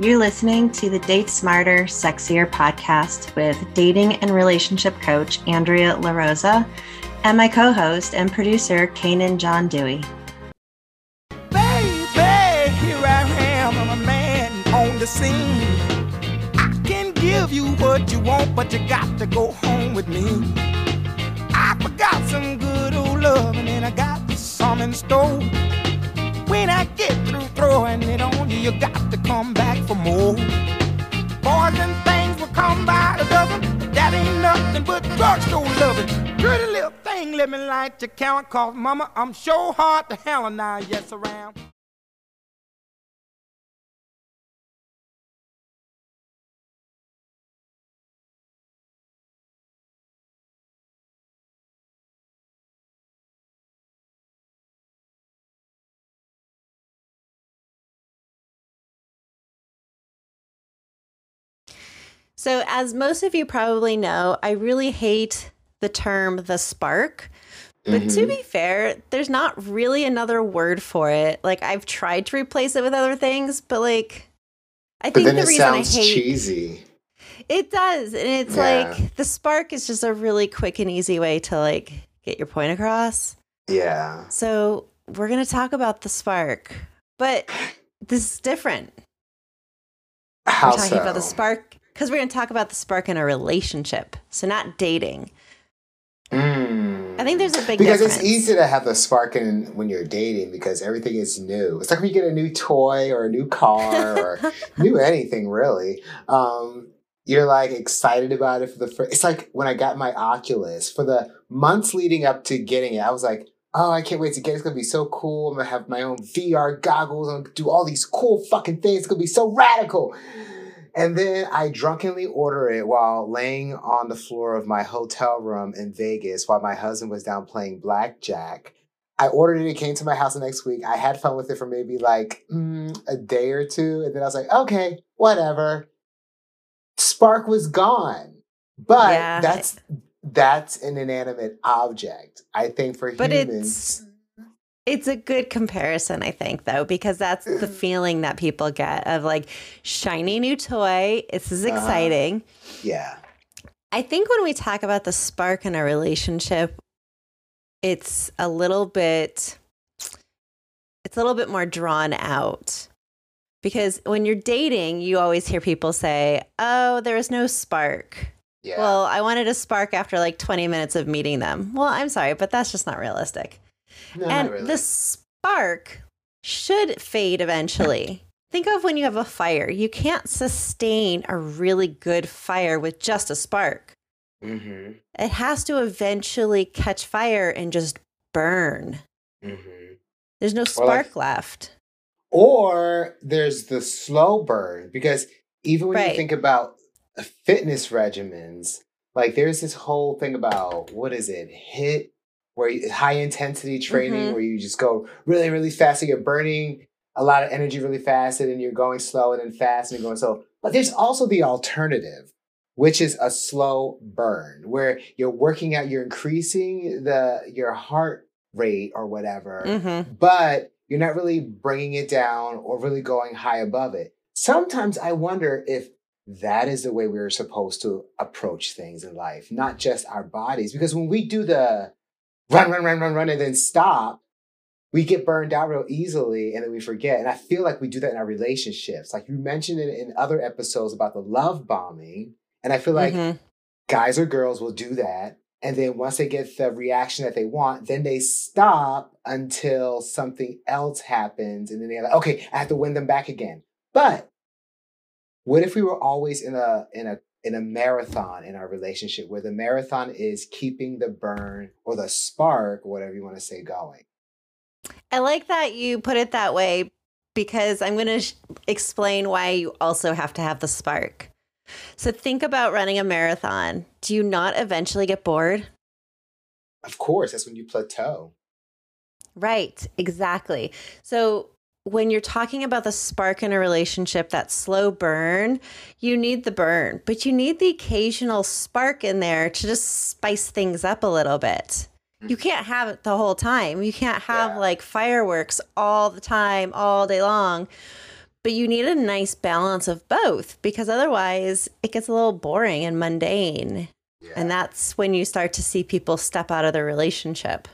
You're listening to the Date Smarter, Sexier podcast with dating and relationship coach Andrea LaRosa and my co host and producer, Canaan John Dewey. Baby, here I am, I'm a man on the scene. I can give you what you want, but you got to go home with me. I forgot some good old and I got some in store. When I get throwing it on you, you got to come back for more. Boys and things will come by the dozen, but that ain't nothing but drugstore loving. Pretty little thing, let me light your count, cause mama, I'm sure hard to and now, yes, around. So, as most of you probably know, I really hate the term the spark. But to mm-hmm. be fair, there's not really another word for it. Like, I've tried to replace it with other things, but like, I But think the reason I hate cheesy. it does. And it's Yeah. like the spark is just a really quick and easy way to like get your point across. Yeah. So, we're going to talk about the spark, but this is different. How we're talking so? about the spark because we're going to talk about the spark in a relationship. So, not dating. Mm. I think there's a big because difference. it's easy to have the spark in when you're dating because everything is new. It's like when you get a new toy or a new car or new anything really. Um, you're like excited about it for the first. It's like when I got my Oculus for the months leading up to getting it. I was like, oh, I can't wait to get it. It's gonna be so cool. I'm gonna have my own VR goggles. I'm gonna do all these cool fucking things. It's gonna be so radical. And then I drunkenly order it while laying on the floor of my hotel room in Vegas while my husband was down playing blackjack. I ordered it. It came to my house the next week. I had fun with it for maybe like mm, a day or two. And then I was like, okay, whatever. Spark was gone. But Yeah. that's that's an inanimate object. I think for But humans. It's a good comparison, I think, though, because that's the feeling that people get of like shiny new toy. This is Uh-huh. exciting. Yeah. I think when we talk about the spark in a relationship, it's a little bit it's a little bit more drawn out. Because when you're dating, you always hear people say, "Oh, there is no spark." Yeah. Well, I wanted a spark after like 20 minutes of meeting them. Well, I'm sorry, but that's just not realistic. No, not and really. the spark should fade eventually. Think of when you have a fire. You can't sustain a really good fire with just a spark. Mhm. It has to eventually catch fire and just burn. Mhm. There's no spark like- left. Or there's the slow burn because even when Right. you think about fitness regimens, like there's this whole thing about what is it, HIIT, where you, high intensity training, Mhm. where you just go really, really fast. So you're burning a lot of energy really fast, and then you're going slow and then fast and you're going slow. But there's also the alternative, which is a slow burn, where you're working out, you're increasing the your heart rate or whatever hmm but you're not really bringing it down or really going high above it. Sometimes I wonder if that is the way we're supposed to approach things in life, not just our bodies. Because when we do the run, run, run, run, run, and then stop, we get burned out real easily and then we forget. And I feel like we do that in our relationships. Like you mentioned it in other episodes about the love bombing. And I feel like Mhm. guys or girls will do that. And then once they get the reaction that they want, then they stop until something else happens. And then they're like, okay, I have to win them back again. But what if we were always in a in a in a marathon in our relationship where the marathon is keeping the burn or the spark, whatever you want to say, going? I like that you put it that way because I'm going to sh- explain why you also have to have the spark. So think about running a marathon. Do you not eventually get bored? Of course, that's when you plateau. Right, exactly. So when you're talking about the spark in a relationship, that slow burn, you need the burn, but you need the occasional spark in there to just spice things up a little bit. You mm-hmm. can't have it the whole time. You can't have Yeah. like fireworks all the time, all day long. but you need a nice balance of both because otherwise it gets a little boring and mundane. Yeah. And that's when you start to see people step out of the relationship.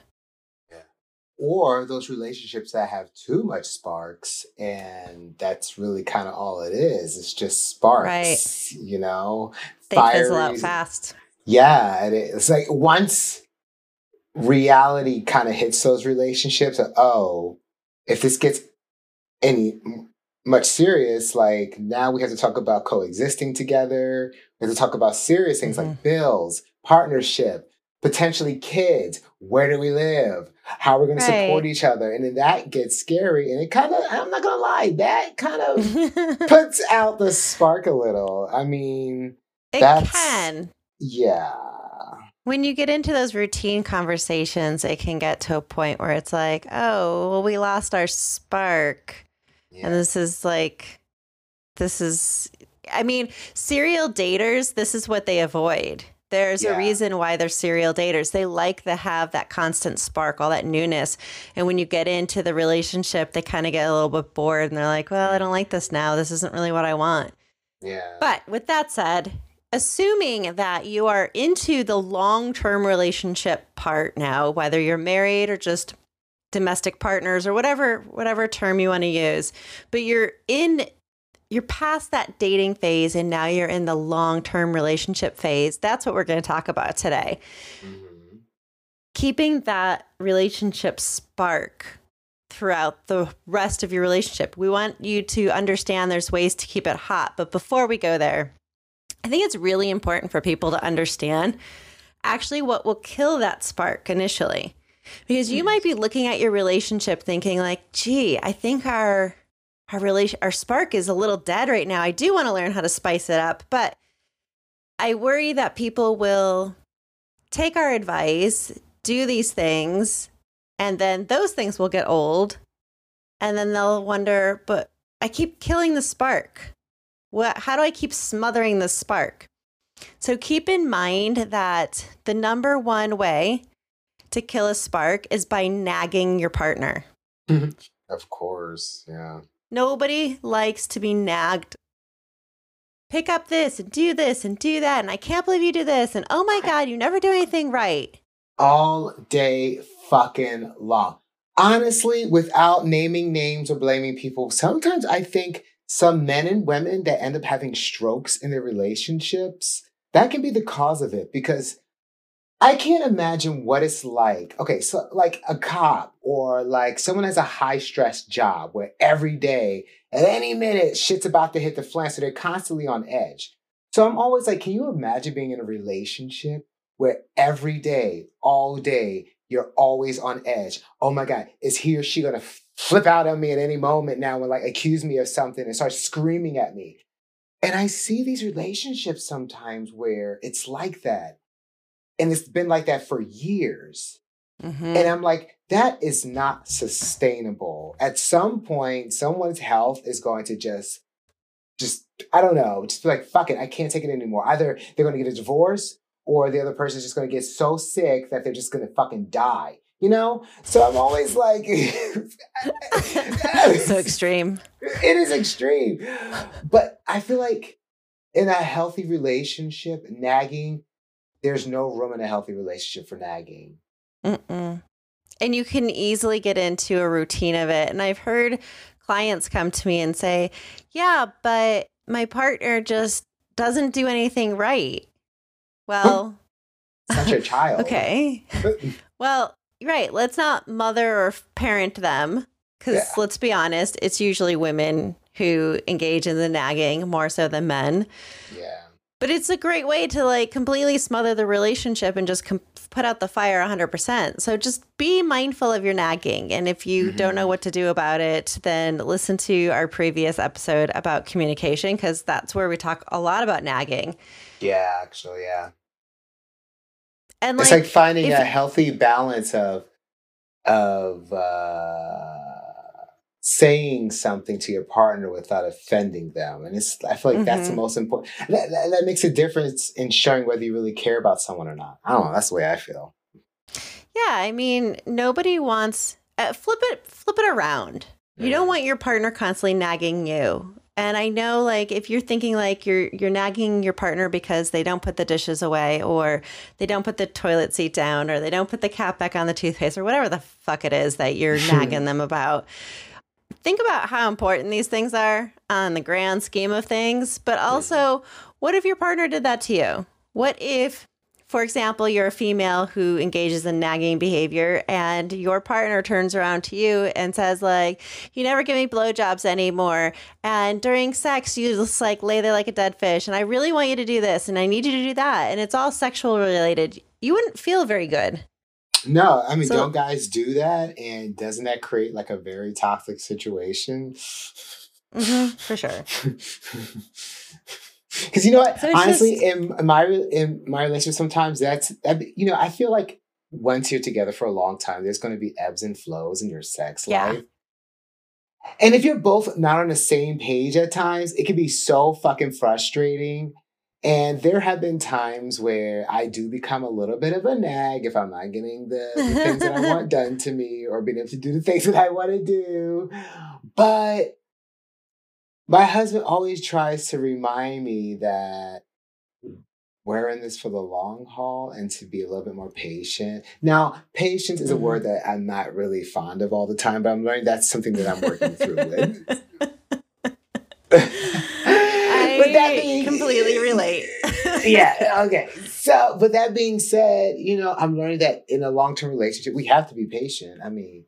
Or those relationships that have too much sparks and that's really kind of all it is it's just sparks Right. you know They fizzle out fast. yeah it is. it's like once reality kind of hits those relationships oh if this gets any much serious like now we have to talk about coexisting together we have to talk about serious things like mm-hmm. bills partnership potentially kids where do we live how are we're going to support each other and then that gets scary and it kind of i'm not gonna lie that kind of puts out the spark a little i mean That's- can. yeah When you get into those routine conversations, it can get to a point where it's like, oh, well, we lost our spark. yeah And this is like, this is, I mean, serial daters, this is what they avoid. There's Yeah. a reason why they're serial daters. They like to have that constant spark, all that newness. And when you get into the relationship, they kind of get a little bit bored and they're like, well, I don't like this now. This isn't really what I want. yeah But with that said, assuming that you are into the long term relationship part now, whether you're married or just domestic partners or whatever whatever term you want to use, but you're in you're past that dating phase and now you're in the long term relationship phase. That's what we're going to talk about today. Mhm. Keeping that relationship spark throughout the rest of your relationship. We want you to understand there's ways to keep it hot. But before we go there, I think it's really important for people to understand actually what will kill that spark initially. Because you might be looking at your relationship thinking like, "Gee, I think our our relation our spark is a little dead right now. I do want to learn how to spice it up, but I worry that people will take our advice, do these things, and then those things will get old. And then they'll wonder, but I keep killing the spark. What how do I keep smothering the spark? So keep in mind that the number one way to kill a spark is by nagging your partner. Mm-hmm. of course yeah Nobody likes to be nagged. Pick up this and do this and do that. And I can't believe you do this. And oh my God, you never do anything right. all day fucking long. Honestly, without naming names or blaming people, sometimes I think some men and women that end up having strokes in their relationships, that can be the cause of it because I can't imagine what it's like. Okay, so like a cop or like someone has a high stress job where every day, at any minute, shit's about to hit the fan, so they're constantly on edge. So I'm always like, can you imagine being in a relationship where every day, all day, you're always on edge. Oh my God, is he or she gonna flip out on me at any moment now and like accuse me of something and start screaming at me? And I see these relationships sometimes where it's like that. And it's been like that for years. Mhm. And I'm like, that is not sustainable. At some point, someone's health is going to just, just, I don't know, just be like, fuck it, I can't take it anymore. Either they're going to get a divorce or the other person's just going to get so sick that they're just going to fucking die. You know? So I'm always like, so extreme. it is extreme. But I feel like in a healthy relationship, nagging, there's no room in a healthy relationship for nagging. Mm-mm. And you can easily get into a routine of it. And I've heard clients come to me and say, Yeah, but my partner just doesn't do anything right. Well, not your child. okay. Well, right. Let's not mother or parent them because Yeah. let's be honest, it's usually women who engage in the nagging more so than men. Yeah. But it's a great way to like completely smother the relationship and just com- put out the fire 100%. So just be mindful of your nagging. And if you don't know what to do about it, then listen to our previous episode about communication because that's where we talk a lot about nagging. Yeah, actually, yeah. And it's like, like finding if- a healthy balance of of uh saying something to your partner without offending them and it's i feel like that's the Mhm. most important that, that, that makes a difference in showing whether you really care about someone or not i don't know that's the way i feel yeah, I mean, nobody wants uh, flip it flip it around. You don't want your partner constantly nagging you. And I know like if you're thinking like you're you're nagging your partner because they don't put the dishes away or they don't put the toilet seat down or they don't put the cap back on the toothpaste or whatever the fuck it is that you're nagging them about. Think about how important these things are on the grand scheme of things, but also what if your partner did that to you? What if for example, you're a female who engages in nagging behavior and your partner turns around to you and says like, you never give me blowjobs anymore. And during sex, you just like lay there like a dead fish. And I really want you to do this and I need you to do that. And it's all sexual related. You wouldn't feel very good. No, I mean, so, don't guys do that? And doesn't that create like a very toxic situation? Mm-hmm, for sure. Because you know what, so honestly, just... in my in my relationship, sometimes that's you know I feel like once you're together for a long time, there's going to be ebbs and flows in your sex yeah. life. And if you're both not on the same page at times, it can be so fucking frustrating. And there have been times where I do become a little bit of a nag if I'm not getting the, the things that I want done to me or being able to do the things that I want to do. But my husband always tries to remind me that we're in this for the long haul and to be a little bit more patient. Now, patience is a word mm-hmm. that I'm not really fond of all the time, but I'm learning that's something that I'm working through with. I being, completely relate. yeah, okay. So, but that being said, you know, I'm learning that in a long term relationship, we have to be patient. I mean,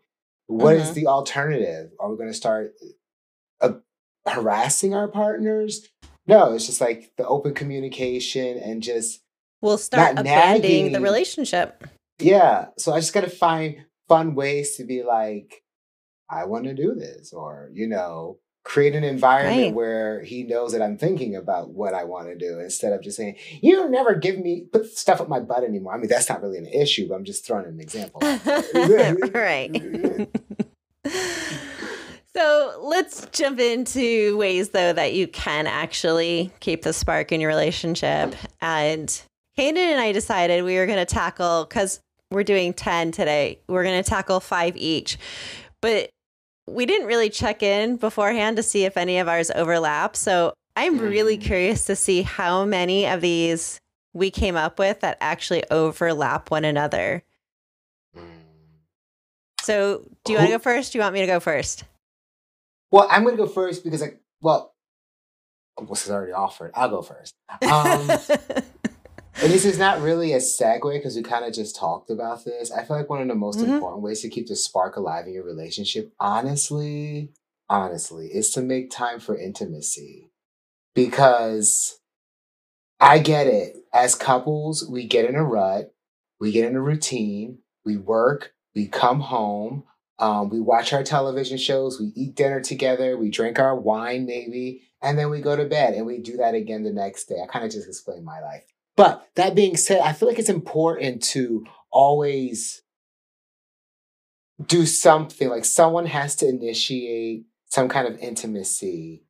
what mm-hmm. is the alternative? Are we going to start a harassing our partners. No, it's just like the open communication and just we'll start abandoning nagging. the relationship. Yeah. So I just gotta find fun ways to be like, I want to do this, or you know, create an environment right. where he knows that I'm thinking about what I want to do instead of just saying, You never give me put stuff up my butt anymore. I mean, that's not really an issue, but I'm just throwing an example. right. So let's jump into ways, though, that you can actually keep the spark in your relationship. And Canaan and I decided we were going to tackle, because we're doing 10 today, we're going to tackle five each. But we didn't really check in beforehand to see if any of ours overlap. So I'm really mm. curious to see how many of these we came up with that actually overlap one another. Mm. So, do you want to go first? Do you want me to go first? Well, I'm going to go first because I, well, this is already offered. I'll go first. Um, and this is not really a segue because we kind of just talked about this. I feel like one of the most mm-hmm. important ways to keep the spark alive in your relationship, honestly, honestly, is to make time for intimacy. Because I get it. As couples, we get in a rut, we get in a routine, we work, we come home, um, we watch our television shows, we eat dinner together, we drink our wine maybe, and then we go to bed and we do that again the next day. I kind of just explained my life. But that being said, I feel like it's important to always do something like someone has to initiate some kind of intimacy.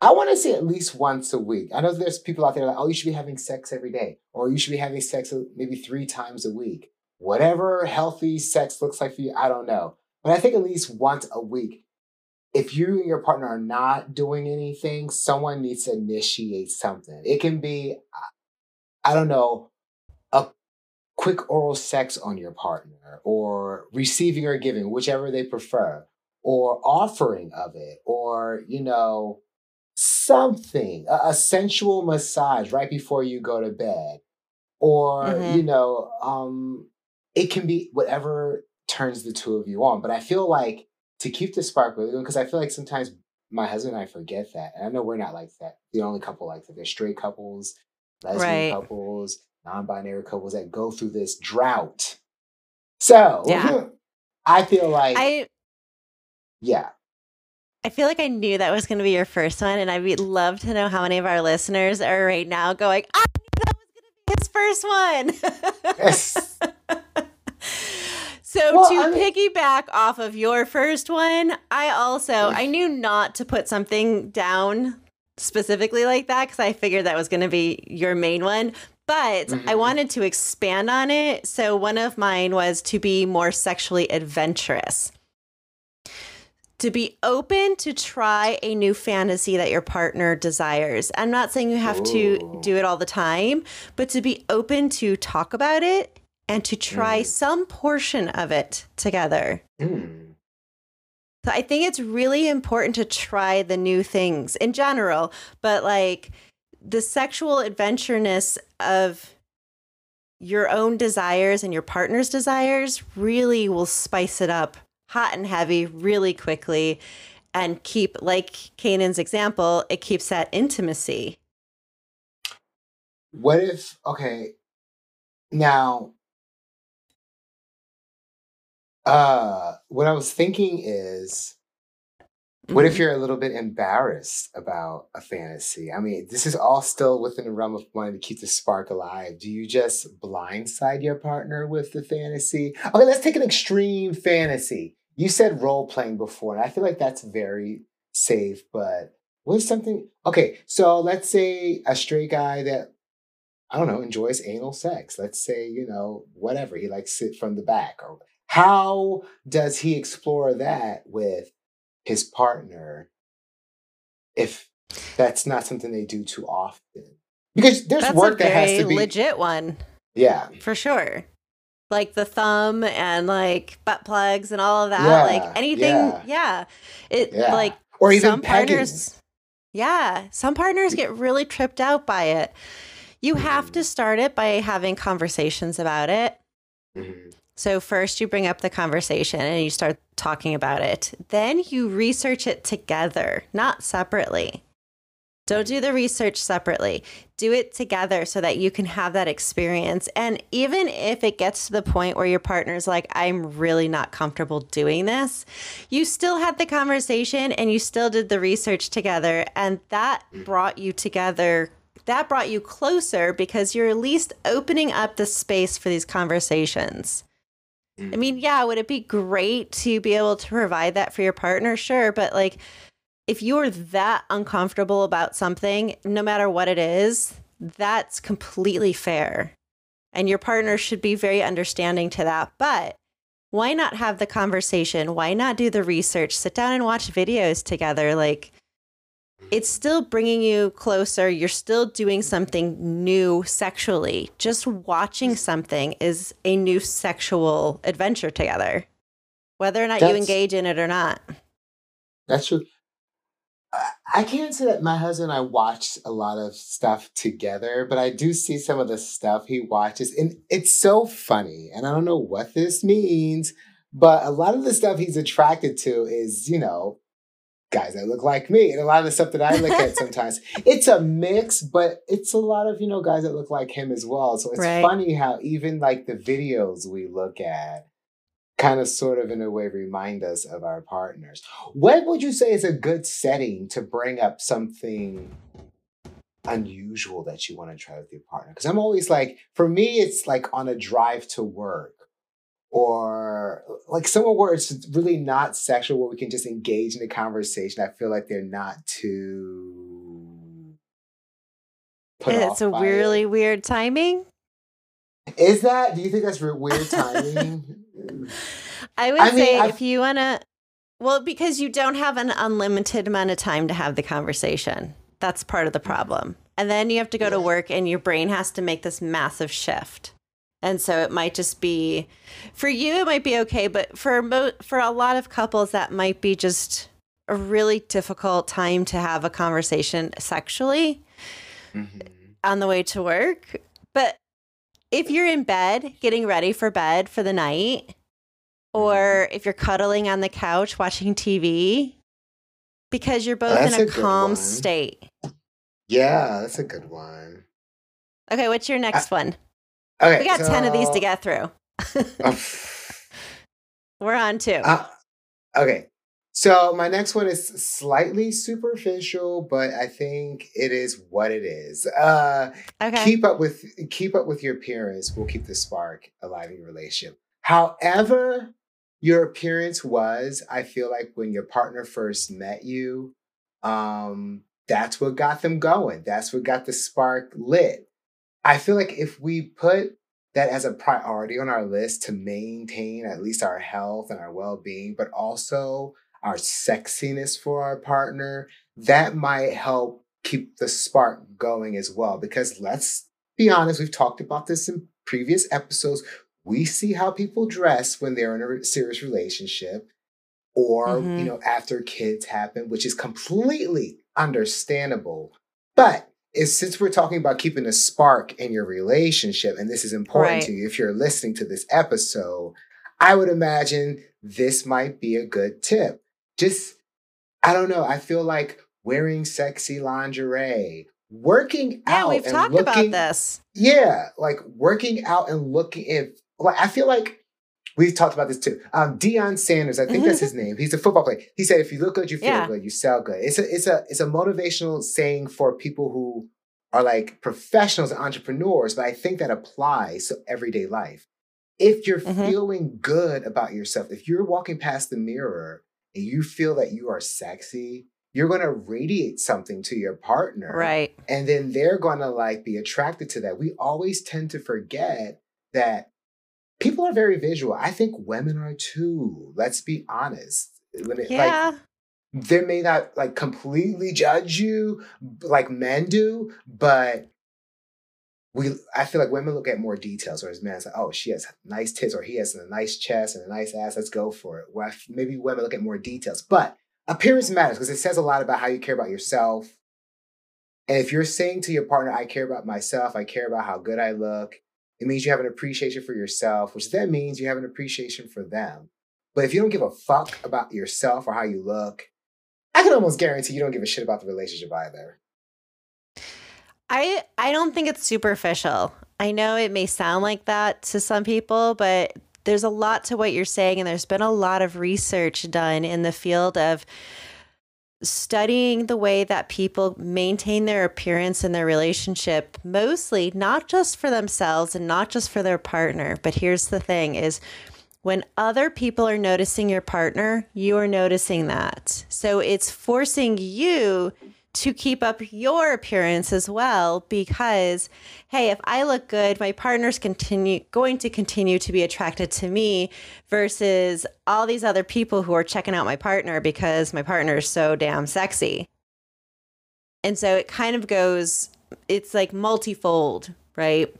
I want to say at least once a week. I know there's people out there like, oh, you should be having sex every day, or you should be having sex maybe three times a week whatever healthy sex looks like for you, I don't know. But I think at least once a week, if you and your partner are not doing anything, someone needs to initiate something. It can be, uh, I don't know, a quick oral sex on your partner, or receiving or giving, whichever they prefer, or offering of it, or, you know, something, a, a sensual massage right before you go to bed or mm-hmm. you know um it can be whatever turns the two of you on. But I feel like to keep the spark really going, because I feel like sometimes my husband and I forget that. And I know we're not like that. The only couple like that. There's straight couples, lesbian right. couples, non-binary couples that go through this drought. So yeah. I feel like I yeah. I feel like I knew that was going to be your first one, and I'd love to know how many of our listeners are right now going, "I knew that was going to be his first one." yes. So well, to I mean, piggyback off of your first one, I also I knew not to put something down specifically like that because I figured that was going to be your main one. But mm-hmm. I wanted to expand on it. So one of mine was to be more sexually adventurous. to be open to try a new fantasy that your partner desires. I'm not saying you have to do it all the time, but to be open to talk about it and to try Mm. some portion of it together. Mm. So I think it's really important to try the new things in general, but like the sexual adventureness of your own desires and your partner's desires really will spice it up hot and heavy really quickly and keep like Canaan's example, it keeps that intimacy. What if okay now uh what I was thinking is what if Mhm. you're a little bit embarrassed about a fantasy? I mean, this is all still within the realm of wanting to keep the spark alive. Do you just blindside your partner with the fantasy? Okay, let's take an extreme fantasy. You said role playing before, and I feel like that's very safe, but what is something okay, so let's say a straight guy that I don't know, enjoys anal sex. Let's say, you know, whatever. He likes it from the back. Or how does he explore that with his partner if that's not something they do too often? Because there's That's work that has to be legit one Yeah. for sure. Like the thumb and like butt plugs and all of that. Yeah, like anything. yeah. Yeah. It Yeah. like Or even some pegging. partners yeah some partners get really tripped out by it you have to start it by having conversations about it Mhm. So first you bring up the conversation and you start talking about it. Then you research it together not separately. Don't do the research separately. Do it together so that you can have that experience. And even if it gets to the point where your partner's like i'm really not comfortable doing this you still had the conversation and you still did the research together. And that brought you together that brought you closer because you're at least opening up the space for these conversations Mm. I mean, yeah, would it be great to be able to provide that for your partner? Sure. But like, if you're that uncomfortable about something, no matter what it is, that's completely fair. And your partner should be very understanding to that. But why not have the conversation? Why not do the research? Sit down and watch videos together. Like, it's still bringing you closer. You're still doing something new sexually. Just watching something is a new sexual adventure together, whether or not you engage in it or not. That's true. I- I can't say that my husband and I watched a lot of stuff together, but I do see some of the stuff he watches, and it's so funny. And I don't know what this means, but a lot of the stuff he's attracted to is, you know, guys that look like me, and a lot of the stuff that I look at sometimes. It's a mix, but it's a lot of, you know, guys that look like him as well. So it's Right. funny how even like the videos we look at kind of sort of in a way remind us of our partners. What would you say is a good setting to bring up something unusual that you want to try with your partner? Because I'm always like, for me, it's like on a drive to work or like somewhere where it's really not sexual, where we can just engage in a conversation. I feel like they're not too. It's a really it. weird timing. Is that? Do you think that's weird timing? I would I mean, say I've- if you want to, well, because you don't have an unlimited amount of time to have the conversation. That's part of the mm. problem. And then you have to go to work and your brain has to make this massive shift. And so it might just be for you it might be okay, but for mo- for a lot of couples that might be just a really difficult time to have a conversation sexually Mhm. on the way to work. But if you're in bed, getting ready for bed for the night, or if you're cuddling on the couch watching TV, because you're both That's in a, a calm one. state. Yeah, that's a good one. Okay, what's your next one? Okay, We got 10 of these to get through. Oh, We're on two. Uh, okay. So my next one is slightly superficial, but I think it is what it is. Uh, okay. Keep up with keep up with your appearance. We'll keep the spark alive in your relationship. However, your appearance was, I feel like when your partner first met you, um, that's what got them going. That's what got the spark lit. I feel like if we put that as a priority on our list to maintain at least our health and our well-being, but also our sexiness for our partner, that might help keep the spark going as well. Because let's be honest, we've talked about this in previous episodes. We see how people dress when they're in a serious relationship or, Mhm. you know, after kids happen, which is completely understandable. But is since we're talking about keeping a spark in your relationship, and this is important Right. to you if you're listening to this episode, I would imagine this might be a good tip. Just, I don't know, I feel like wearing sexy lingerie, working Yeah, out Yeah, we've and talked looking, about this. yeah, like working out and looking if like I feel like we've talked about this too. Um Deion Sanders, I think that's his name. He's a football player. He said if you look good, you feel Yeah. good, you sell good. It's a it's a it's a motivational saying for people who are like professionals and entrepreneurs, but I think that applies to everyday life. If you're Mhm. feeling good about yourself, if you're walking past the mirror and you feel that you are sexy, you're going to radiate something to your partner Right. and then they're gonna like be attracted to that. We always tend to forget that people are very visual. I think women are too. Let's be honest. It, Yeah. like, they may not like completely judge you like men do, but we I feel like women look at more details, whereas men it's like, oh, she has nice tits or he has a nice chest and a nice ass. Let's go for it. F- maybe women look at more details, but appearance matters because it says a lot about how you care about yourself. And if you're saying to your partner, I care about myself, I care about how good I look, it means you have an appreciation for yourself, which then means you have an appreciation for them. But if you don't give a fuck about yourself or how you look, I can almost guarantee you don't give a shit about the relationship either. I I don't think it's superficial. I know it may sound like that to some people, but there's a lot to what you're saying and there's been a lot of research done in the field of studying the way that people maintain their appearance in their relationship mostly not just for themselves and not just for their partner but here's the thing is when other people are noticing your partner you are noticing that. So it's forcing you to keep up your appearance as well because hey if i look good my partner's continue going to continue to be attracted to me versus all these other people who are checking out my partner because my partner is so damn sexy. And so it kind of goes it's like multifold right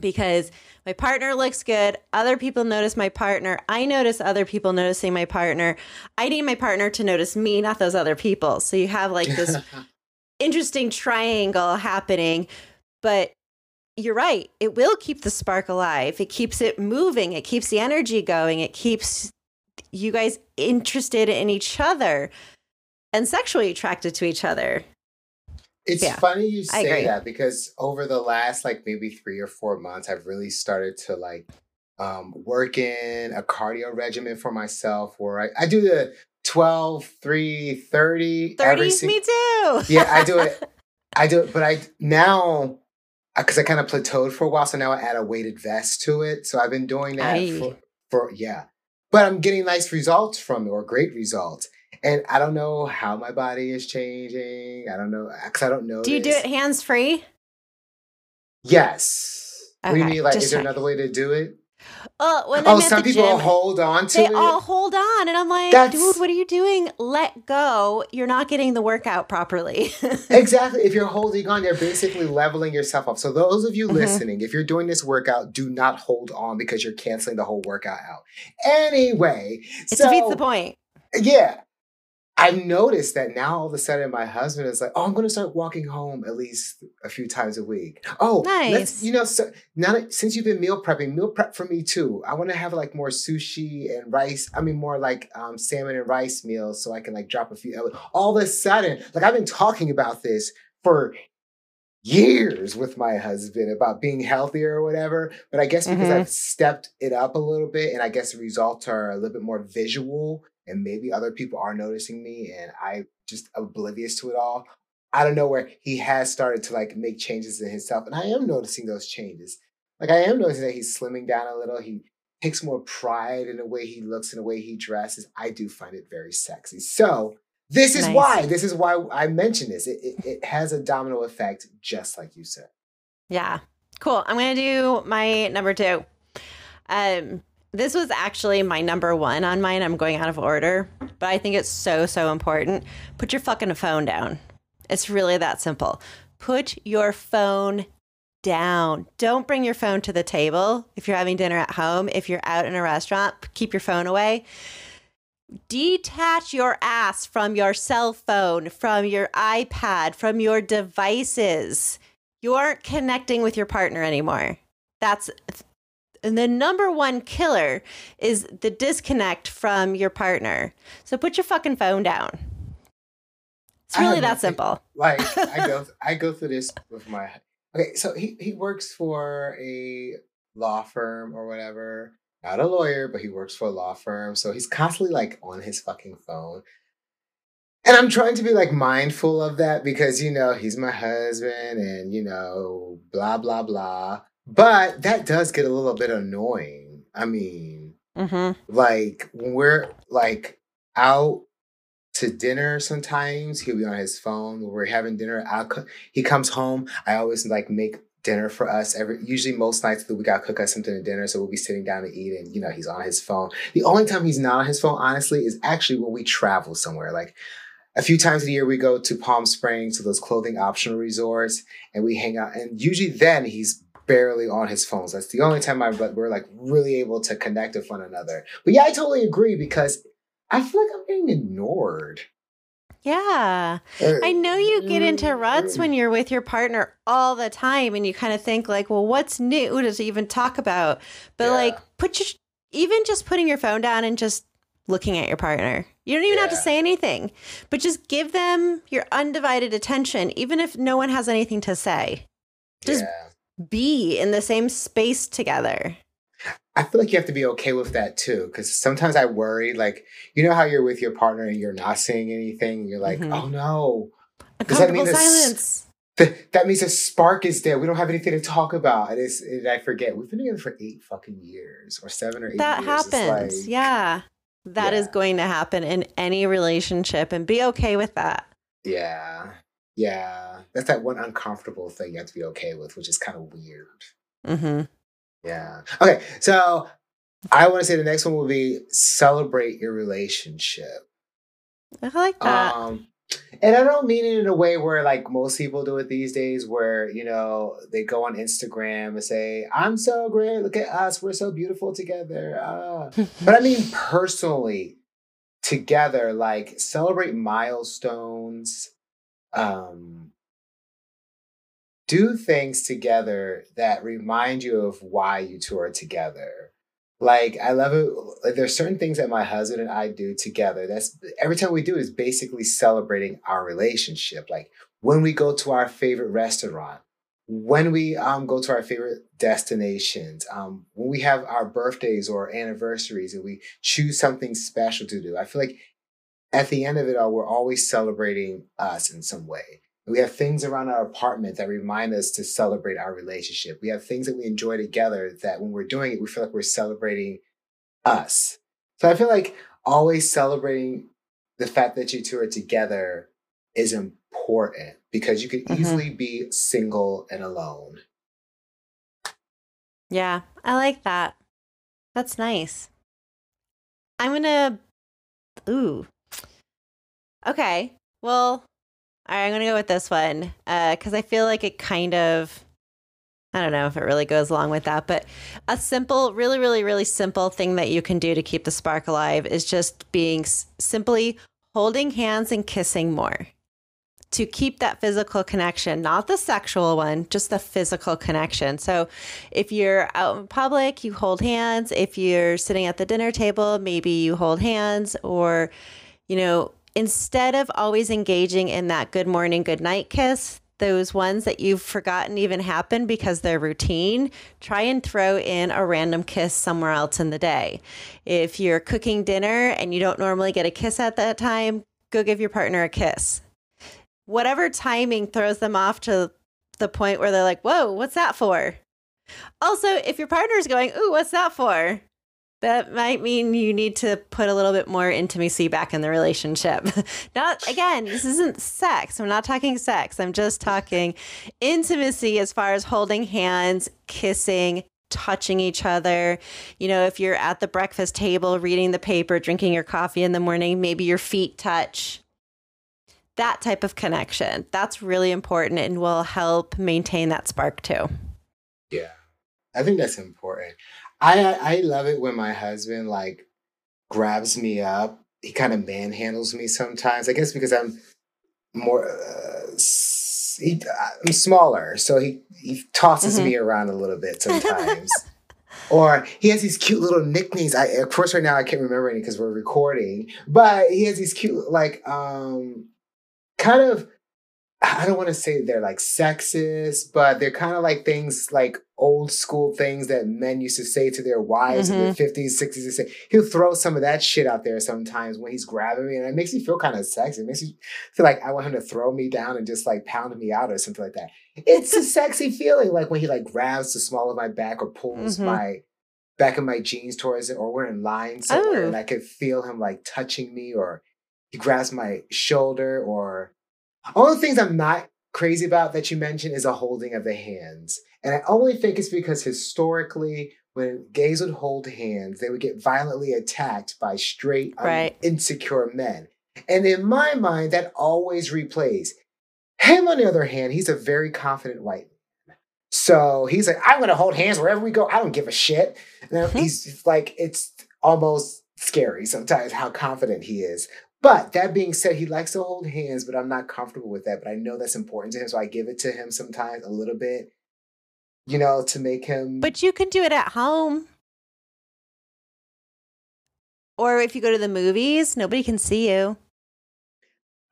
because my partner looks good other people notice my partner i notice other people noticing my partner. I need my partner to notice me not those other people. So you have like this interesting triangle happening. But you're right it will keep the spark alive. It keeps it moving. It keeps the energy going. It keeps you guys interested in each other and sexually attracted to each other It's Yeah, funny you say that because over the last like maybe three or four months, I've really started to like um, work in a cardio regimen for myself where I, I do the 12, 3, 30. every 30s sing- me too Yeah, I do it. I do it, but I now because I kind of plateaued for a while, so now I add a weighted vest to it. So I've been doing that for, for yeah, but I'm getting nice results from it or great results. And I don't know how my body is changing. I don't know because I don't know. do you do it hands free Yes. What do you Okay, mean? Like, is there another way to do it? oh when Oh, some people gym, hold on to they it. They all hold on and i'm like That's- dude what are you doing let go you're not getting the workout properly Exactly. If you're holding on, you're basically leveling yourself up. So those of you Mhm. listening, if you're doing this workout, do not hold on because you're canceling the whole workout out. Anyway, it so defeats the point yeah, I've noticed that now all of a sudden my husband is like, "Oh, I'm going to start walking home at least a few times a week." Oh, Nice. let's you know, so now that since you've been meal prepping, meal prep for me too. I want to have like more sushi and rice. I mean, more like um, salmon and rice meals, so I can like drop a few. All of a sudden, like I've been talking about this for years with my husband about being healthier or whatever. But I guess because Mhm. I've stepped it up a little bit, and I guess the results are a little bit more visual, and maybe other people are noticing me, and I just oblivious to it all. I don't know where he has started to like make changes in himself, and I am noticing those changes. Like I am noticing that he's slimming down a little. He takes more pride in the way he looks and the way he dresses. I do find it very sexy. So this is Nice. why. This is why I mention this. It, it, it has a domino effect, just like you said. Yeah. Cool. I'm going to do my number two. Um, this was actually my number one on mine. I'm going out of order, but I think it's so, so important. Put your fucking phone down. It's really that simple. Put your phone down. Don't bring your phone to the table if you're having dinner at home. If you're out in a restaurant, keep your phone away. Detach your ass from your cell phone, from your iPad, from your devices. You aren't connecting with your partner anymore. That's and the number one killer is the disconnect from your partner. So put your fucking phone down. It's really that simple. Like I go, I go through this with my. Okay, so he he works for a law firm or whatever. Not a lawyer, but he works for a law firm. So he's constantly like on his fucking phone. And I'm trying to be like mindful of that because you know he's my husband and you know blah blah blah. But that does get a little bit annoying. I mean, hmm like when we're like out to dinner sometimes he'll be on his phone. When we're having dinner I'll co- he comes home i always like make dinner for us every usually most nights of the week i'll cook us something to dinner so we'll be sitting down to eat and you know he's on his phone. The only time he's not on his phone honestly is actually when we travel somewhere. Like a few times a year we go to palm springs to those clothing optional resorts and we hang out and usually then he's barely on his phones that's the only time I, but we're like really able to connect with one another but yeah i totally agree because i feel like i'm getting ignored Yeah. Er, I know you get mm, into ruts mm. when you're with your partner all the time and you kind of think like, well, what's new to even talk about? But Yeah. like put your even just putting your phone down and just looking at your partner. You don't even have to say anything, but just give them your undivided attention even if no one has anything to say. Just yeah. Be in the same space together. I feel like you have to be okay with that too, because sometimes I worry, like you know how you're with your partner and you're not saying anything, and you're like, Mhm. oh no, Does that mean silence. Th- that means a spark is there. We don't have anything to talk about, and it's and I forget we've been together for eight fucking years, or seven or eight. That years. Happens. like- yeah. that is Yeah. going to happen in any relationship and be okay with that. yeah, yeah. That's that one uncomfortable thing you have to be okay with, which is kind of weird. Mm-hmm. Yeah. Okay, so I want to say the next one will be celebrate your relationship. I like that. Um, and I don't mean it in a way where like most people do it these days, where you know they go on Instagram and say, "I'm so great, look at us, we're so beautiful together." Ah. but I mean personally, together, like celebrate milestones, um, do things together that remind you of why you two are together. Like I love it. Like, there's certain things that my husband and I do together. That's every time we do is basically celebrating our relationship. Like when we go to our favorite restaurant, when we um go to our favorite destinations, um when we have our birthdays or anniversaries, and we choose something special to do. I feel like at the end of it all, we're always celebrating us in some way. We have things around our apartment that remind us to celebrate our relationship. We have things that we enjoy together that when we're doing it, we feel like we're celebrating us. So I feel like always celebrating the fact that you two are together is important because you could Mhm. easily be single and alone. Yeah, I like that. That's nice. I'm gonna. Ooh. Okay. Well, I'm gonna go with this one uh, because I feel like it kind of. I don't know if it really goes along with that, but a simple, really, really, really simple thing that you can do to keep the spark alive is just being s- simply holding hands and kissing more to keep that physical connection, not the sexual one, just the physical connection. So if you're out in public, you hold hands. If you're sitting at the dinner table, maybe you hold hands or, you know, instead of always engaging in that good morning, good night kiss, those ones that you've forgotten even happen because they're routine, try and throw in a random kiss somewhere else in the day. If you're cooking dinner and you don't normally get a kiss at that time, go give your partner a kiss. Whatever timing throws them off to the point where they're like, whoa, what's that for? Also, if your partner's going, ooh, what's that for? That might mean you need to put a little bit more intimacy back in the relationship. not, again, this isn't sex. I'm not talking sex. I'm just talking intimacy as far as holding hands, kissing, touching each other. You know, if you're at the breakfast table reading the paper, drinking your coffee in the morning, maybe your feet touch. That type of connection. That's really important and will help maintain that spark too. Yeah. I think that's important. I I love it when my husband like grabs me up. He kind of manhandles me sometimes. I guess because I'm more uh, he, I'm smaller, so he he tosses mm-hmm. me around a little bit sometimes. or he has these cute little nicknames. I of course right now I can't remember any because we're recording, but he has these cute like um kind of I don't want to say they're like sexist, but they're kind of like things like old school things that men used to say to their wives mm-hmm. in the 50s, 60s. And he'll throw some of that shit out there sometimes when he's grabbing me. And it makes me feel kind of sexy. It makes me feel like I want him to throw me down and just like pound me out or something like that. It's a sexy feeling. Like when he like grabs the small of my back or pulls mm-hmm. my back of my jeans towards it or we're in line somewhere oh. and I could feel him like touching me or he grabs my shoulder or all the things I'm not crazy about that you mentioned is a holding of the hands. And I only think it's because historically, when gays would hold hands, they would get violently attacked by straight, um, right. insecure men. And in my mind, that always replays. Him, on the other hand, he's a very confident white man. So he's like, I'm going to hold hands wherever we go. I don't give a shit. And mm-hmm. he's like, it's almost scary sometimes how confident he is. But that being said, he likes to hold hands, but I'm not comfortable with that. But I know that's important to him. So I give it to him sometimes a little bit, you know, to make him. But you can do it at home. Or if you go to the movies, nobody can see you.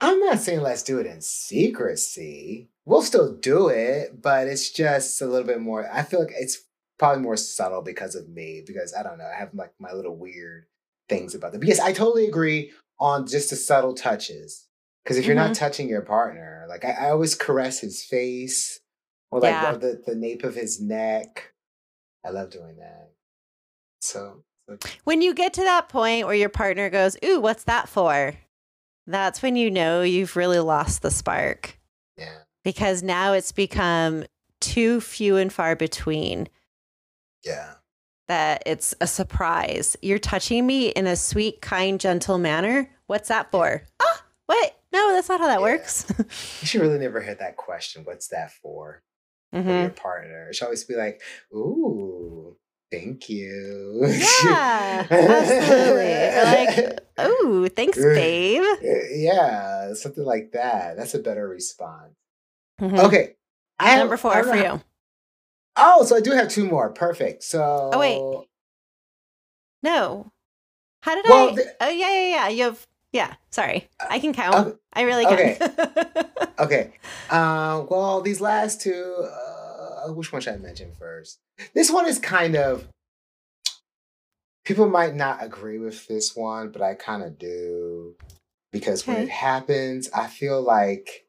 I'm not saying let's do it in secrecy. We'll still do it, but it's just a little bit more. I feel like it's probably more subtle because of me, because I don't know. I have like my little weird things about that. But yes, I totally agree on just the subtle touches. Because if you're mm-hmm. not touching your partner, like I, I, always caress his face or like yeah. the, the nape of his neck. I love doing that. So, so when you get to that point where your partner goes, Ooh, what's that for? That's when you know you've really lost the spark. Yeah. Because now it's become too few and far between. Yeah that it's a surprise. You're touching me in a sweet, kind, gentle manner. What's that for? Ah, what? No, that's not how that yeah. works. you should really never hit that question. What's that for? Mm-hmm. For your partner. It should always be like, ooh, thank you. Yeah, absolutely. like, ooh, thanks, babe. Yeah, something like that. That's a better response. Mm-hmm. Okay. I Number four for you. Oh, so I do have two more. Perfect. So. Oh wait. No. How did well, I? The... oh yeah, yeah, yeah. You have. Yeah. Sorry, uh, I can count. Uh, I really can. Okay. okay. Uh, well, these last two. Uh, which one should I mention first? This one is kind of. People might not agree with this one, but I kind of do. Because okay. when it happens, I feel like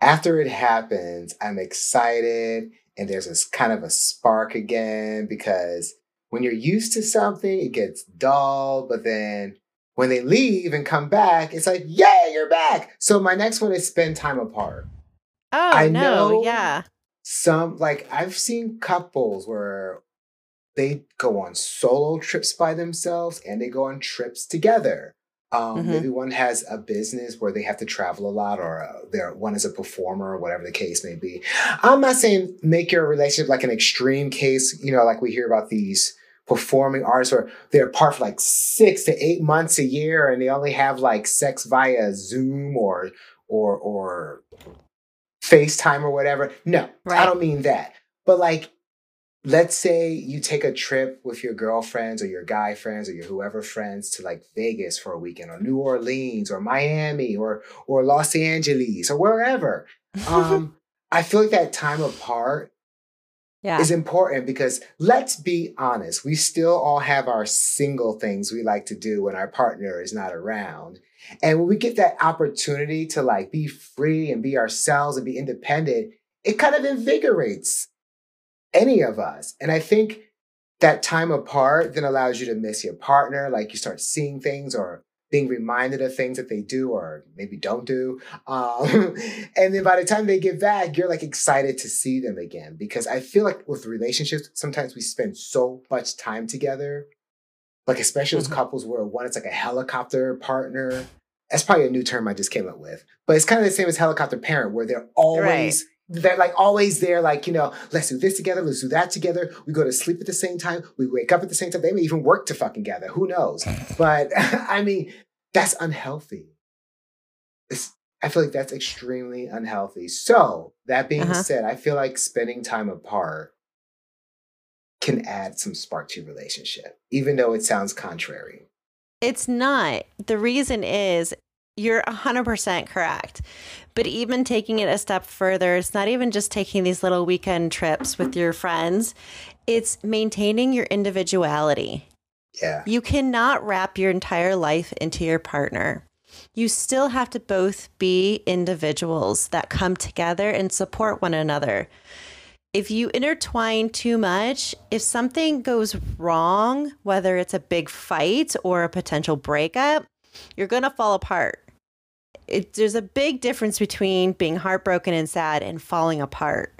after it happens, I'm excited and there's this kind of a spark again because when you're used to something, it gets dull, but then when they leave and come back, it's like, yay, you're back. So my next one is spend time apart. Oh, I no, know yeah. Some like I've seen couples where they go on solo trips by themselves and they go on trips together. Um, mm-hmm. Maybe one has a business where they have to travel a lot, or uh, they're one is a performer, or whatever the case may be. I'm not saying make your relationship like an extreme case, you know, like we hear about these performing artists where they're apart for like six to eight months a year, and they only have like sex via Zoom or or or FaceTime or whatever. No, right. I don't mean that. But like let's say you take a trip with your girlfriends or your guy friends or your whoever friends to like Vegas for a weekend or New Orleans or Miami or or Los Angeles or wherever. Um, I feel like that time apart yeah. is important because let's be honest, we still all have our single things we like to do when our partner is not around. And when we get that opportunity to like be free and be ourselves and be independent, it kind of invigorates any of us. And I think that time apart then allows you to miss your partner. Like you start seeing things or being reminded of things that they do or maybe don't do. Um, and then by the time they get back, you're like excited to see them again. Because I feel like with relationships, sometimes we spend so much time together. Like, especially mm-hmm. with couples where one is like a helicopter partner. That's probably a new term I just came up with. But it's kind of the same as helicopter parent, where they're always. Right they're like always there, like, you know, let's do this together, let's do that together. We go to sleep at the same time, we wake up at the same time. They may even work to fucking together. Who knows? But I mean, that's unhealthy. It's, I feel like that's extremely unhealthy. So, that being uh-huh. said, I feel like spending time apart can add some spark to your relationship, even though it sounds contrary. It's not. The reason is you're 100% correct. But even taking it a step further, it's not even just taking these little weekend trips with your friends, it's maintaining your individuality. Yeah. You cannot wrap your entire life into your partner. You still have to both be individuals that come together and support one another. If you intertwine too much, if something goes wrong, whether it's a big fight or a potential breakup, you're going to fall apart it, there's a big difference between being heartbroken and sad and falling apart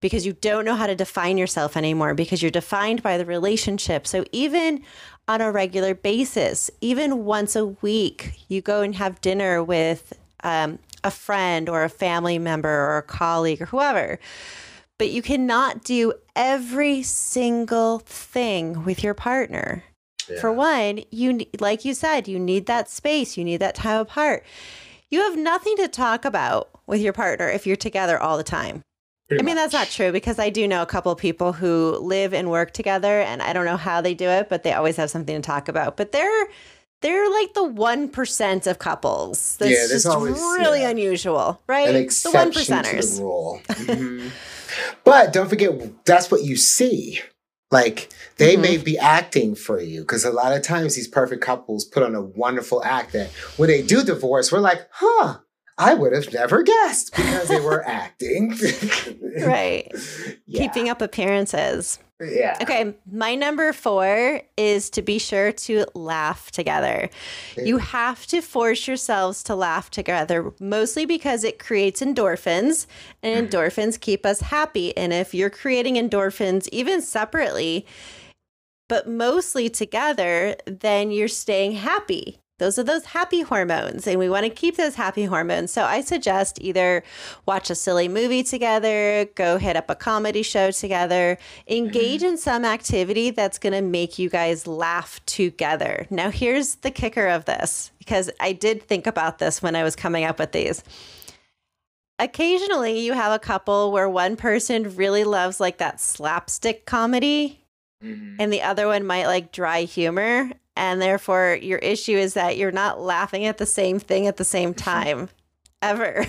because you don't know how to define yourself anymore because you're defined by the relationship. So even on a regular basis, even once a week, you go and have dinner with um, a friend or a family member or a colleague or whoever. But you cannot do every single thing with your partner. Yeah. For one, you like you said, you need that space, you need that time apart. You have nothing to talk about with your partner if you're together all the time. Pretty I mean, much. that's not true because I do know a couple of people who live and work together, and I don't know how they do it, but they always have something to talk about. But they're they're like the one percent of couples. That's yeah, just always, really yeah. unusual, right? The one percenters. The. Mm-hmm. but don't forget, that's what you see. Like they mm-hmm. may be acting for you because a lot of times these perfect couples put on a wonderful act that when they do divorce, we're like, huh, I would have never guessed because they were acting. right. Yeah. Keeping up appearances. Yeah. Okay. My number four is to be sure to laugh together. You have to force yourselves to laugh together, mostly because it creates endorphins, and mm-hmm. endorphins keep us happy. And if you're creating endorphins, even separately, but mostly together, then you're staying happy those are those happy hormones and we want to keep those happy hormones so i suggest either watch a silly movie together go hit up a comedy show together engage mm-hmm. in some activity that's going to make you guys laugh together now here's the kicker of this because i did think about this when i was coming up with these occasionally you have a couple where one person really loves like that slapstick comedy mm-hmm. and the other one might like dry humor and therefore your issue is that you're not laughing at the same thing at the same mm-hmm. time ever.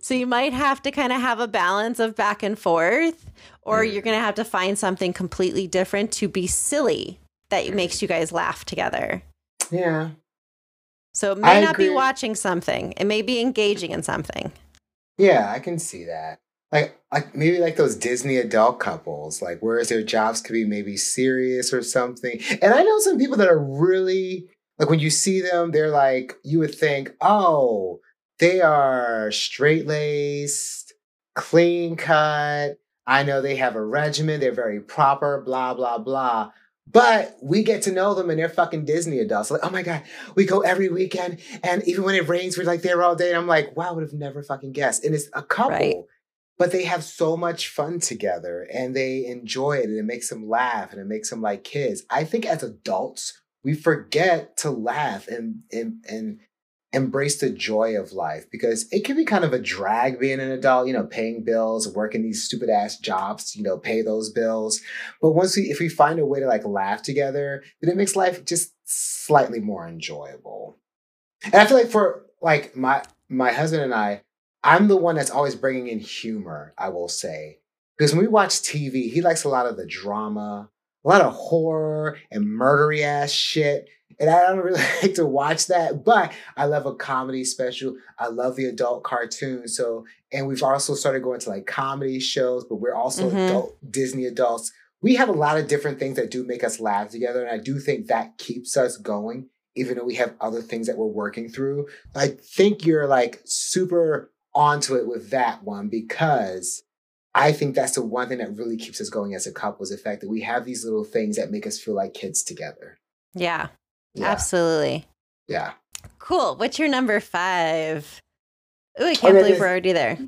so you might have to kind of have a balance of back and forth or you're mm. going to have to find something completely different to be silly that mm. makes you guys laugh together. Yeah. So it may I not agree. be watching something. It may be engaging in something. Yeah, I can see that like like maybe like those Disney adult couples, like whereas their jobs could be maybe serious or something. And I know some people that are really like when you see them, they're like you would think, oh, they are straight laced, clean cut. I know they have a regimen, they're very proper, blah, blah, blah. But we get to know them and they're fucking Disney adults. Like, oh my God, we go every weekend. And even when it rains, we're like there all day. And I'm like, wow, I would have never fucking guessed. And it's a couple. Right but they have so much fun together and they enjoy it and it makes them laugh and it makes them like kids. I think as adults, we forget to laugh and and, and embrace the joy of life because it can be kind of a drag being an adult, you know, paying bills, working these stupid ass jobs, you know, pay those bills. But once we if we find a way to like laugh together, then it makes life just slightly more enjoyable. And I feel like for like my my husband and I, I'm the one that's always bringing in humor, I will say. Because when we watch TV, he likes a lot of the drama, a lot of horror and murdery ass shit. And I don't really like to watch that, but I love a comedy special. I love the adult cartoon. So, and we've also started going to like comedy shows, but we're also mm-hmm. adult Disney adults. We have a lot of different things that do make us laugh together. And I do think that keeps us going even though we have other things that we're working through. I think you're like super onto it with that one because I think that's the one thing that really keeps us going as a couple is the fact that we have these little things that make us feel like kids together. Yeah, yeah. absolutely. Yeah. Cool. What's your number five? Oh, I can't okay, believe we're already there.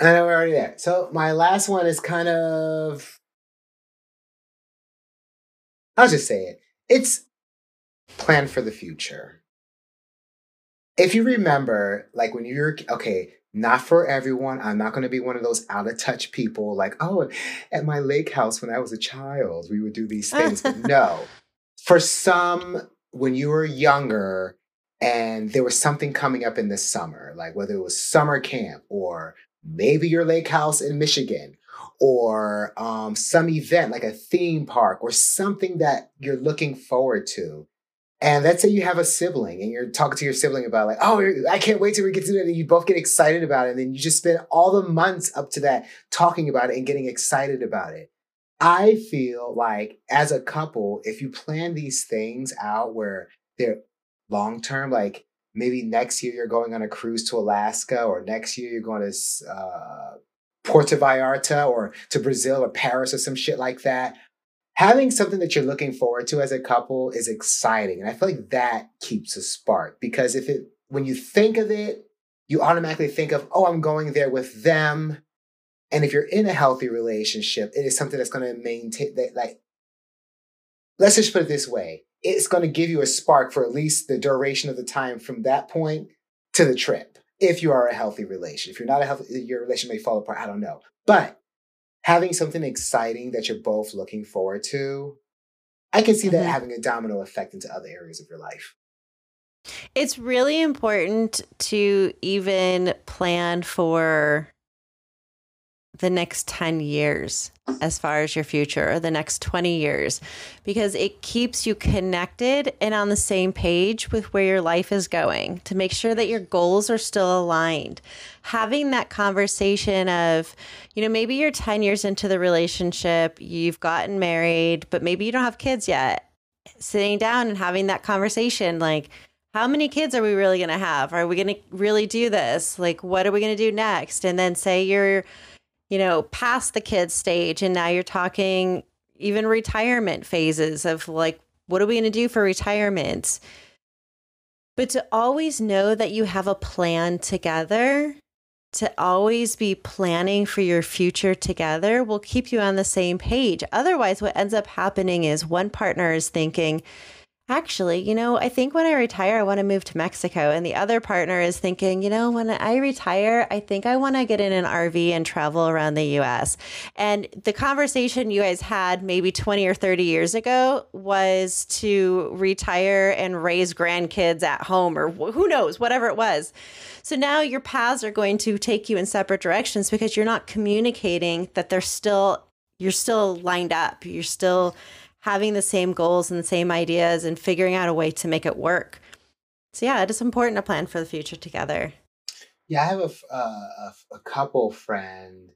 I know we're already there. So my last one is kind of I'll just say it. It's plan for the future. If you remember, like when you're okay, not for everyone. I'm not going to be one of those out of touch people like, oh, at my lake house when I was a child, we would do these things. but no, for some, when you were younger and there was something coming up in the summer, like whether it was summer camp or maybe your lake house in Michigan or um, some event like a theme park or something that you're looking forward to. And let's say you have a sibling and you're talking to your sibling about like, oh, I can't wait till we get to it. And you both get excited about it. And then you just spend all the months up to that talking about it and getting excited about it. I feel like as a couple, if you plan these things out where they're long term, like maybe next year you're going on a cruise to Alaska, or next year you're going to uh, Puerto Vallarta or to Brazil or Paris or some shit like that. Having something that you're looking forward to as a couple is exciting. And I feel like that keeps a spark because if it, when you think of it, you automatically think of, oh, I'm going there with them. And if you're in a healthy relationship, it is something that's going to maintain that, like, let's just put it this way it's going to give you a spark for at least the duration of the time from that point to the trip if you are a healthy relation. If you're not a healthy, your relation may fall apart. I don't know. But having something exciting that you're both looking forward to, I can see mm-hmm. that having a domino effect into other areas of your life. It's really important to even plan for the next 10 years as far as your future or the next 20 years because it keeps you connected and on the same page with where your life is going to make sure that your goals are still aligned. Having that conversation of, you know, maybe you're 10 years into the relationship, you've gotten married, but maybe you don't have kids yet. Sitting down and having that conversation like, how many kids are we really going to have? Are we going to really do this? Like, what are we going to do next? And then say you're, you know, past the kids stage and now you're talking even retirement phases of like what are we going to do for retirement? But to always know that you have a plan together, to always be planning for your future together will keep you on the same page. Otherwise, what ends up happening is one partner is thinking, Actually, you know, I think when I retire, I want to move to Mexico. And the other partner is thinking, you know, when I retire, I think I want to get in an RV and travel around the US. And the conversation you guys had maybe 20 or 30 years ago was to retire and raise grandkids at home or who knows, whatever it was. So now your paths are going to take you in separate directions because you're not communicating that they're still, you're still lined up. You're still having the same goals and the same ideas and figuring out a way to make it work. So yeah, it is important to plan for the future together. Yeah, I have a, uh, a, couple friend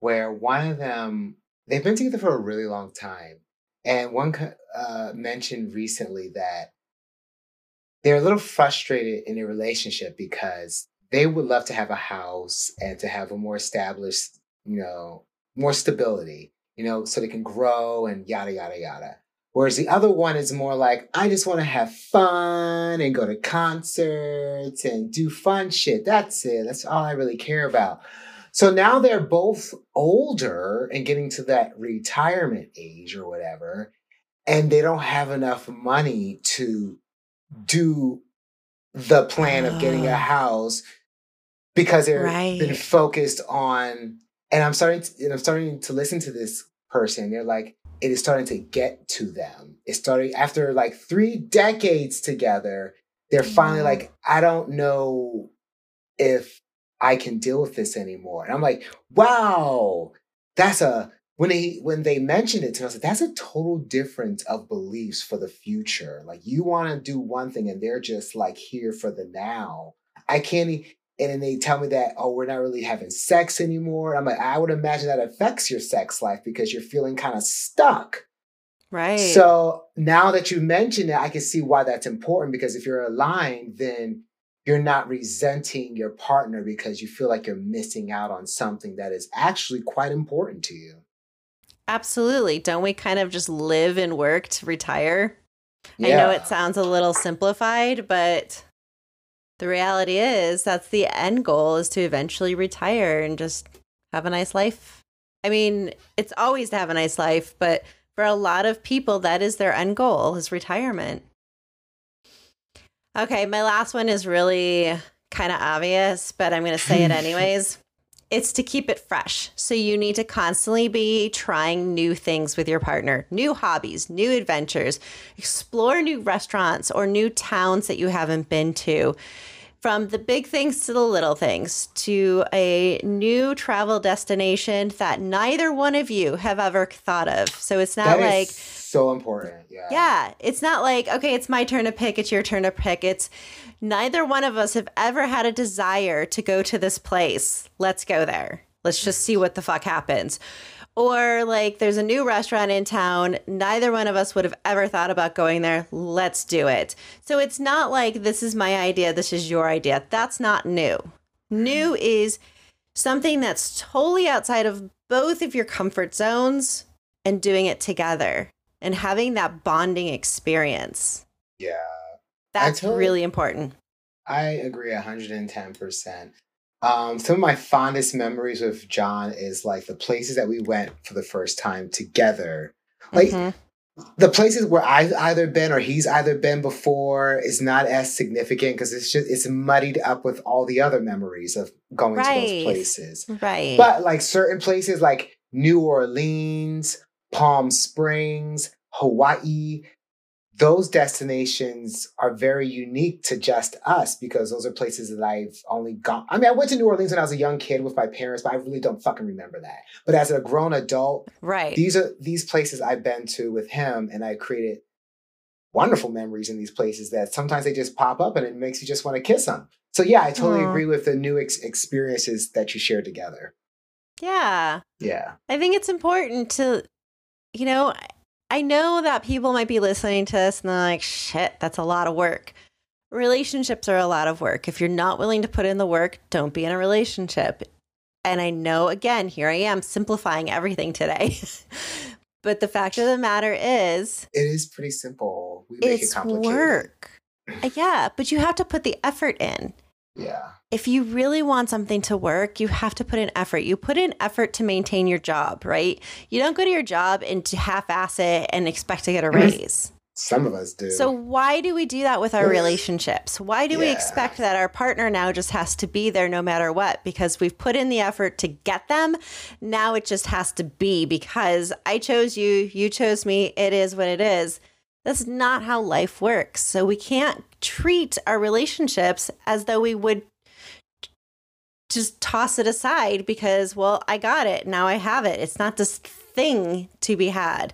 where one of them they've been together for a really long time, and one uh, mentioned recently that they're a little frustrated in their relationship because they would love to have a house and to have a more established, you know, more stability you know, so they can grow and yada, yada, yada. Whereas the other one is more like, I just want to have fun and go to concerts and do fun shit. That's it. That's all I really care about. So now they're both older and getting to that retirement age or whatever, and they don't have enough money to do the plan of getting a ah. house because they've right. been focused on and I'm starting to, and I'm starting to listen to this person. They're like, it is starting to get to them. It's starting after like three decades together. They're finally mm-hmm. like, I don't know if I can deal with this anymore. And I'm like, wow, that's a when they when they mentioned it to us, that's a total difference of beliefs for the future. Like you want to do one thing and they're just like here for the now. I can't and then they tell me that oh we're not really having sex anymore i'm like i would imagine that affects your sex life because you're feeling kind of stuck Right. So now that you mention it, I can see why that's important because if you're aligned, then you're not resenting your partner because you feel like you're missing out on something that is actually quite important to you. Absolutely. Don't we kind of just live and work to retire? I know it sounds a little simplified, but the reality is that's the end goal is to eventually retire and just have a nice life. I mean, it's always to have a nice life, but for a lot of people that is their end goal is retirement. Okay, my last one is really kind of obvious, but I'm going to say it anyways. It's to keep it fresh. So you need to constantly be trying new things with your partner, new hobbies, new adventures, explore new restaurants or new towns that you haven't been to. From the big things to the little things, to a new travel destination that neither one of you have ever thought of. So it's not That like, so important. Yeah. yeah, it's not like, okay, it's my turn to pick, it's your turn to pick. It's neither one of us have ever had a desire to go to this place. Let's go there. Let's just see what the fuck happens. Or like there's a new restaurant in town. Neither one of us would have ever thought about going there. Let's do it. So it's not like this is my idea, this is your idea. That's not new. New is something that's totally outside of both of your comfort zones and doing it together and having that bonding experience. Yeah. That's totally- really important. I agree 110%. Um, some of my fondest memories with John is like the places that we went for the first time together. Like Mhm. the places where I've either been or he's either been before is not as significant because it's just it's muddied up with all the other memories of going to those places. right. But like certain places like New Orleans, Palm Springs, Hawaii, those destinations are very unique to just us because those are places that I've only gone. I mean, I went to New Orleans when I was a young kid with my parents, but I really don't fucking remember that. But as a grown adult, right. these are these places I've been to with him, and I created wonderful memories in these places that sometimes they just pop up and it makes you just want to kiss them. So yeah, I totally Aw. agree with the new ex- experiences that you share together. yeah. Yeah. I think it's important to, you know, I- know that people might be listening to this and they're like, shit, that's a lot of work. Relationships are a lot of work. If you're not willing to put in the work, don't be in a relationship. And I know, again, here I am simplifying everything today. but the fact of the matter is, It is pretty simple. We make it's it complicated. work. Yeah, but you have to put the effort in. Yeah. if you really want something to work, you have to put in effort. You put in effort to maintain your job, right? You don't go to your job and to half ass it and expect to get a raise. Some of us do. So, why do we do that with our relationships? Why do we expect that our partner now just has to be there no matter what? Because we've put in the effort to get them. Now it just has to be because I chose you, you chose me. It is what it is. That's not how life works. So, we can't treat our relationships as though we would just toss it aside because, well, I got it. Now I have it. It's not this thing to be had.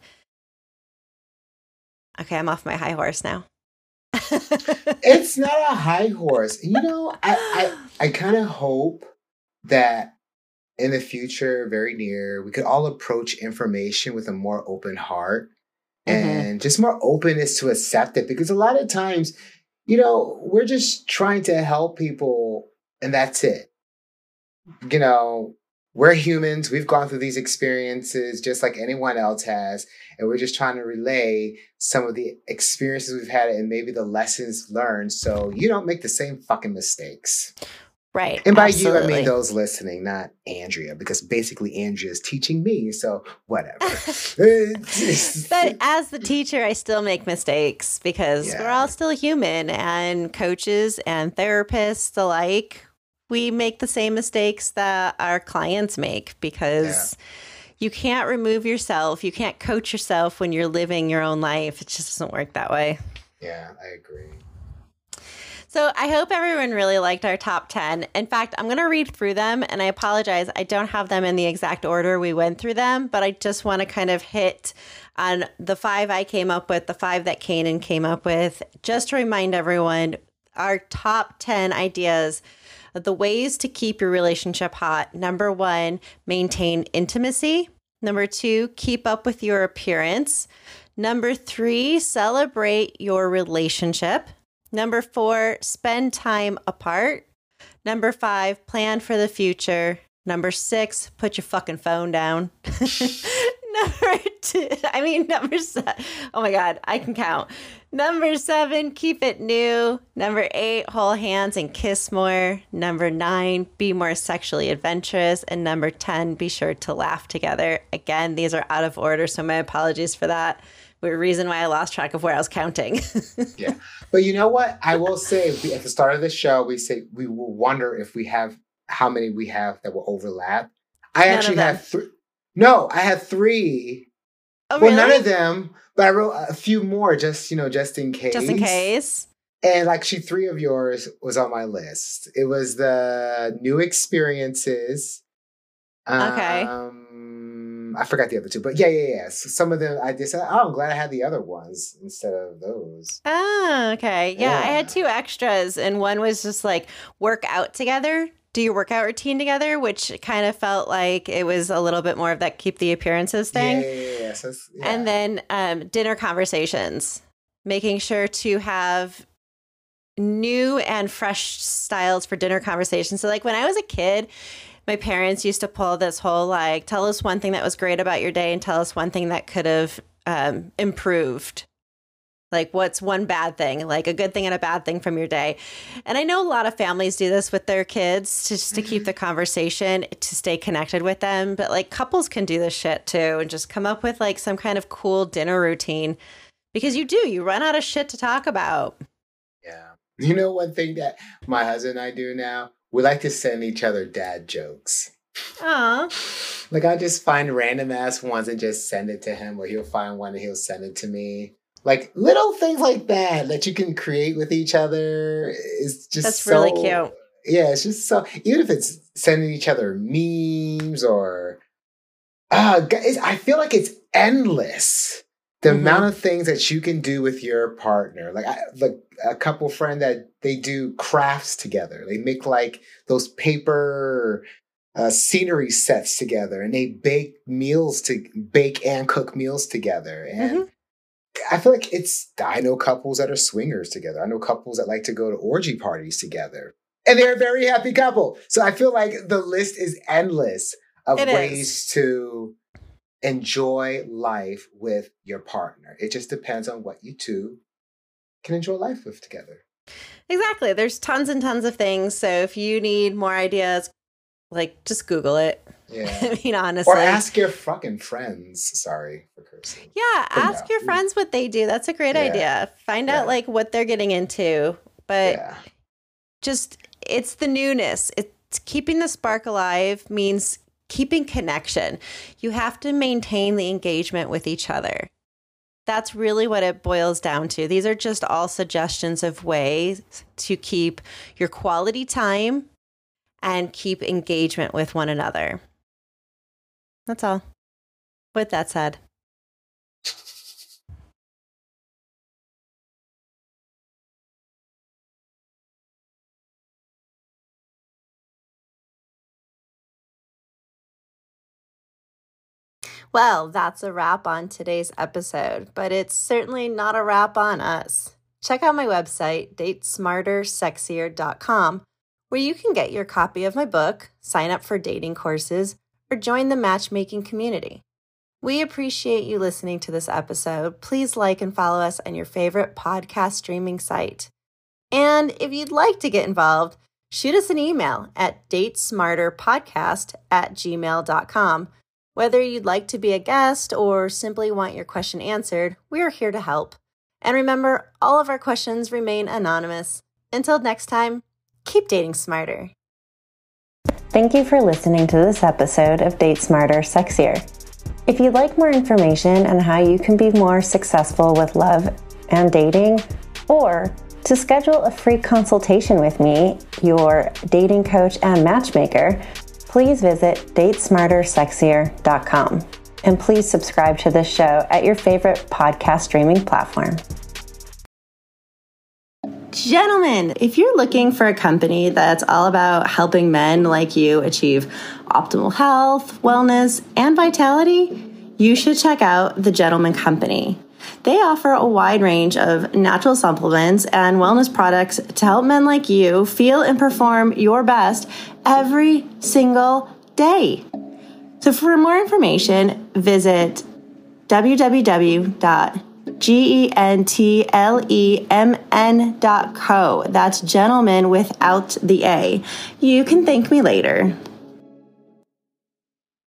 Okay, I'm off my high horse now. it's not a high horse. You know, I I, I kind of hope that in the future, very near, we could all approach information with a more open heart Mhm. and just more openness to accept it. Because a lot of times, you know, we're just trying to help people and that's it. You know, we're humans. We've gone through these experiences just like anyone else has. And we're just trying to relay some of the experiences we've had and maybe the lessons learned so you don't make the same fucking mistakes. Right. And by you, I mean those listening, not Andrea, because basically Andrea is teaching me. So whatever. but as the teacher, I still make mistakes because we're all still human and coaches and therapists alike. We make the same mistakes that our clients make because you can't remove yourself. You can't coach yourself when you're living your own life. It just doesn't work that way. yeah, I agree. So I hope everyone really liked our top 10. In fact, I'm going to read through them and I apologize. I don't have them in the exact order we went through them, but I just want to kind of hit on the five I came up with, the five that Canaan came up with, just to remind everyone our top 10 ideas the ways to keep your relationship hot. Number one, maintain intimacy. Number two, keep up with your appearance. Number three, celebrate your relationship. Number four, spend time apart. Number five, plan for the future. Number six, put your fucking phone down. number two, I mean, number seven. Oh my God, I can count. Number seven, keep it new. Number eight, hold hands and kiss more. Number nine, be more sexually adventurous. And number 10, be sure to laugh together. Again, these are out of order, so my apologies for that. The reason why I lost track of where I was counting. yeah. But you know what? I will say at the start of the show, we say we will wonder if we have how many we have that will overlap. I none actually have three. No, I had three. Oh, well, really? none of them, but I wrote a few more just, you know, just in case. Just in case. And actually, three of yours was on my list. It was the new experiences. Okay. Um, Um, I forgot the other two, but yeah, yeah, yeah. So some of them I just said, oh, I'm glad I had the other ones instead of those. Oh, okay. Yeah, yeah, I had two extras, and one was just like work out together do your workout routine together, which kind of felt like it was a little bit more of that keep the appearances thing. Yeah, yeah, yeah. So yeah. And then um, dinner conversations, making sure to have new and fresh styles for dinner conversations. So, like when I was a kid, my parents used to pull this whole like, tell us one thing that was great about your day and tell us one thing that could have um, improved like, what's one bad thing, like a good thing and a bad thing from your day? And I know a lot of families do this with their kids to, just to keep the conversation, to stay connected with them. But like couples can do this shit too and just come up with like some kind of cool dinner routine because you do, you run out of shit to talk about. Yeah. You know, one thing that my husband and I do now? We like to send each other dad jokes. Aw. Like I just find random ass ones and just send it to him, or he'll find one and he'll send it to me like little things like that that you can create with each other is just that's so, really cute. Yeah, it's just so even if it's sending each other memes or uh I feel like it's endless. The mm-hmm. amount of things that you can do with your partner, like I, like a couple friend that they do crafts together. They make like those paper uh, scenery sets together, and they bake meals to bake and cook meals together. And mm-hmm. I feel like it's I know couples that are swingers together. I know couples that like to go to orgy parties together. And they're a very happy couple. So I feel like the list is endless of it ways is. to enjoy life with your partner. It just depends on what you two can enjoy life with together. Exactly. There's tons and tons of things. So if you need more ideas, like just Google it. Yeah. I mean, honestly. Or ask your fucking friends. Sorry for cursing. Yeah, but ask your friends what they do. That's a great yeah. idea. Find yeah. out like what they're getting into. But yeah. just it's the newness. It's keeping the spark alive means keeping connection. You have to maintain the engagement with each other. That's really what it boils down to. These are just all suggestions of ways to keep your quality time and keep engagement with one another. That's all. With that said, Well, that's a wrap on today's episode, but it's certainly not a wrap on us. Check out my website, datesmartersexier.com, where you can get your copy of my book, sign up for dating courses, or join the matchmaking community. We appreciate you listening to this episode. Please like and follow us on your favorite podcast streaming site. And if you'd like to get involved, shoot us an email at datesmarterpodcast at gmail.com. Whether you'd like to be a guest or simply want your question answered, we are here to help. And remember, all of our questions remain anonymous. Until next time, keep dating smarter. Thank you for listening to this episode of Date Smarter Sexier. If you'd like more information on how you can be more successful with love and dating, or to schedule a free consultation with me, your dating coach and matchmaker, please visit datesmartersexier.com. And please subscribe to this show at your favorite podcast streaming platform. Gentlemen, if you're looking for a company that's all about helping men like you achieve optimal health, wellness, and vitality, you should check out The Gentleman Company. They offer a wide range of natural supplements and wellness products to help men like you feel and perform your best every single day. So, for more information, visit www.gentlemn.co. That's gentlemen without the A. You can thank me later.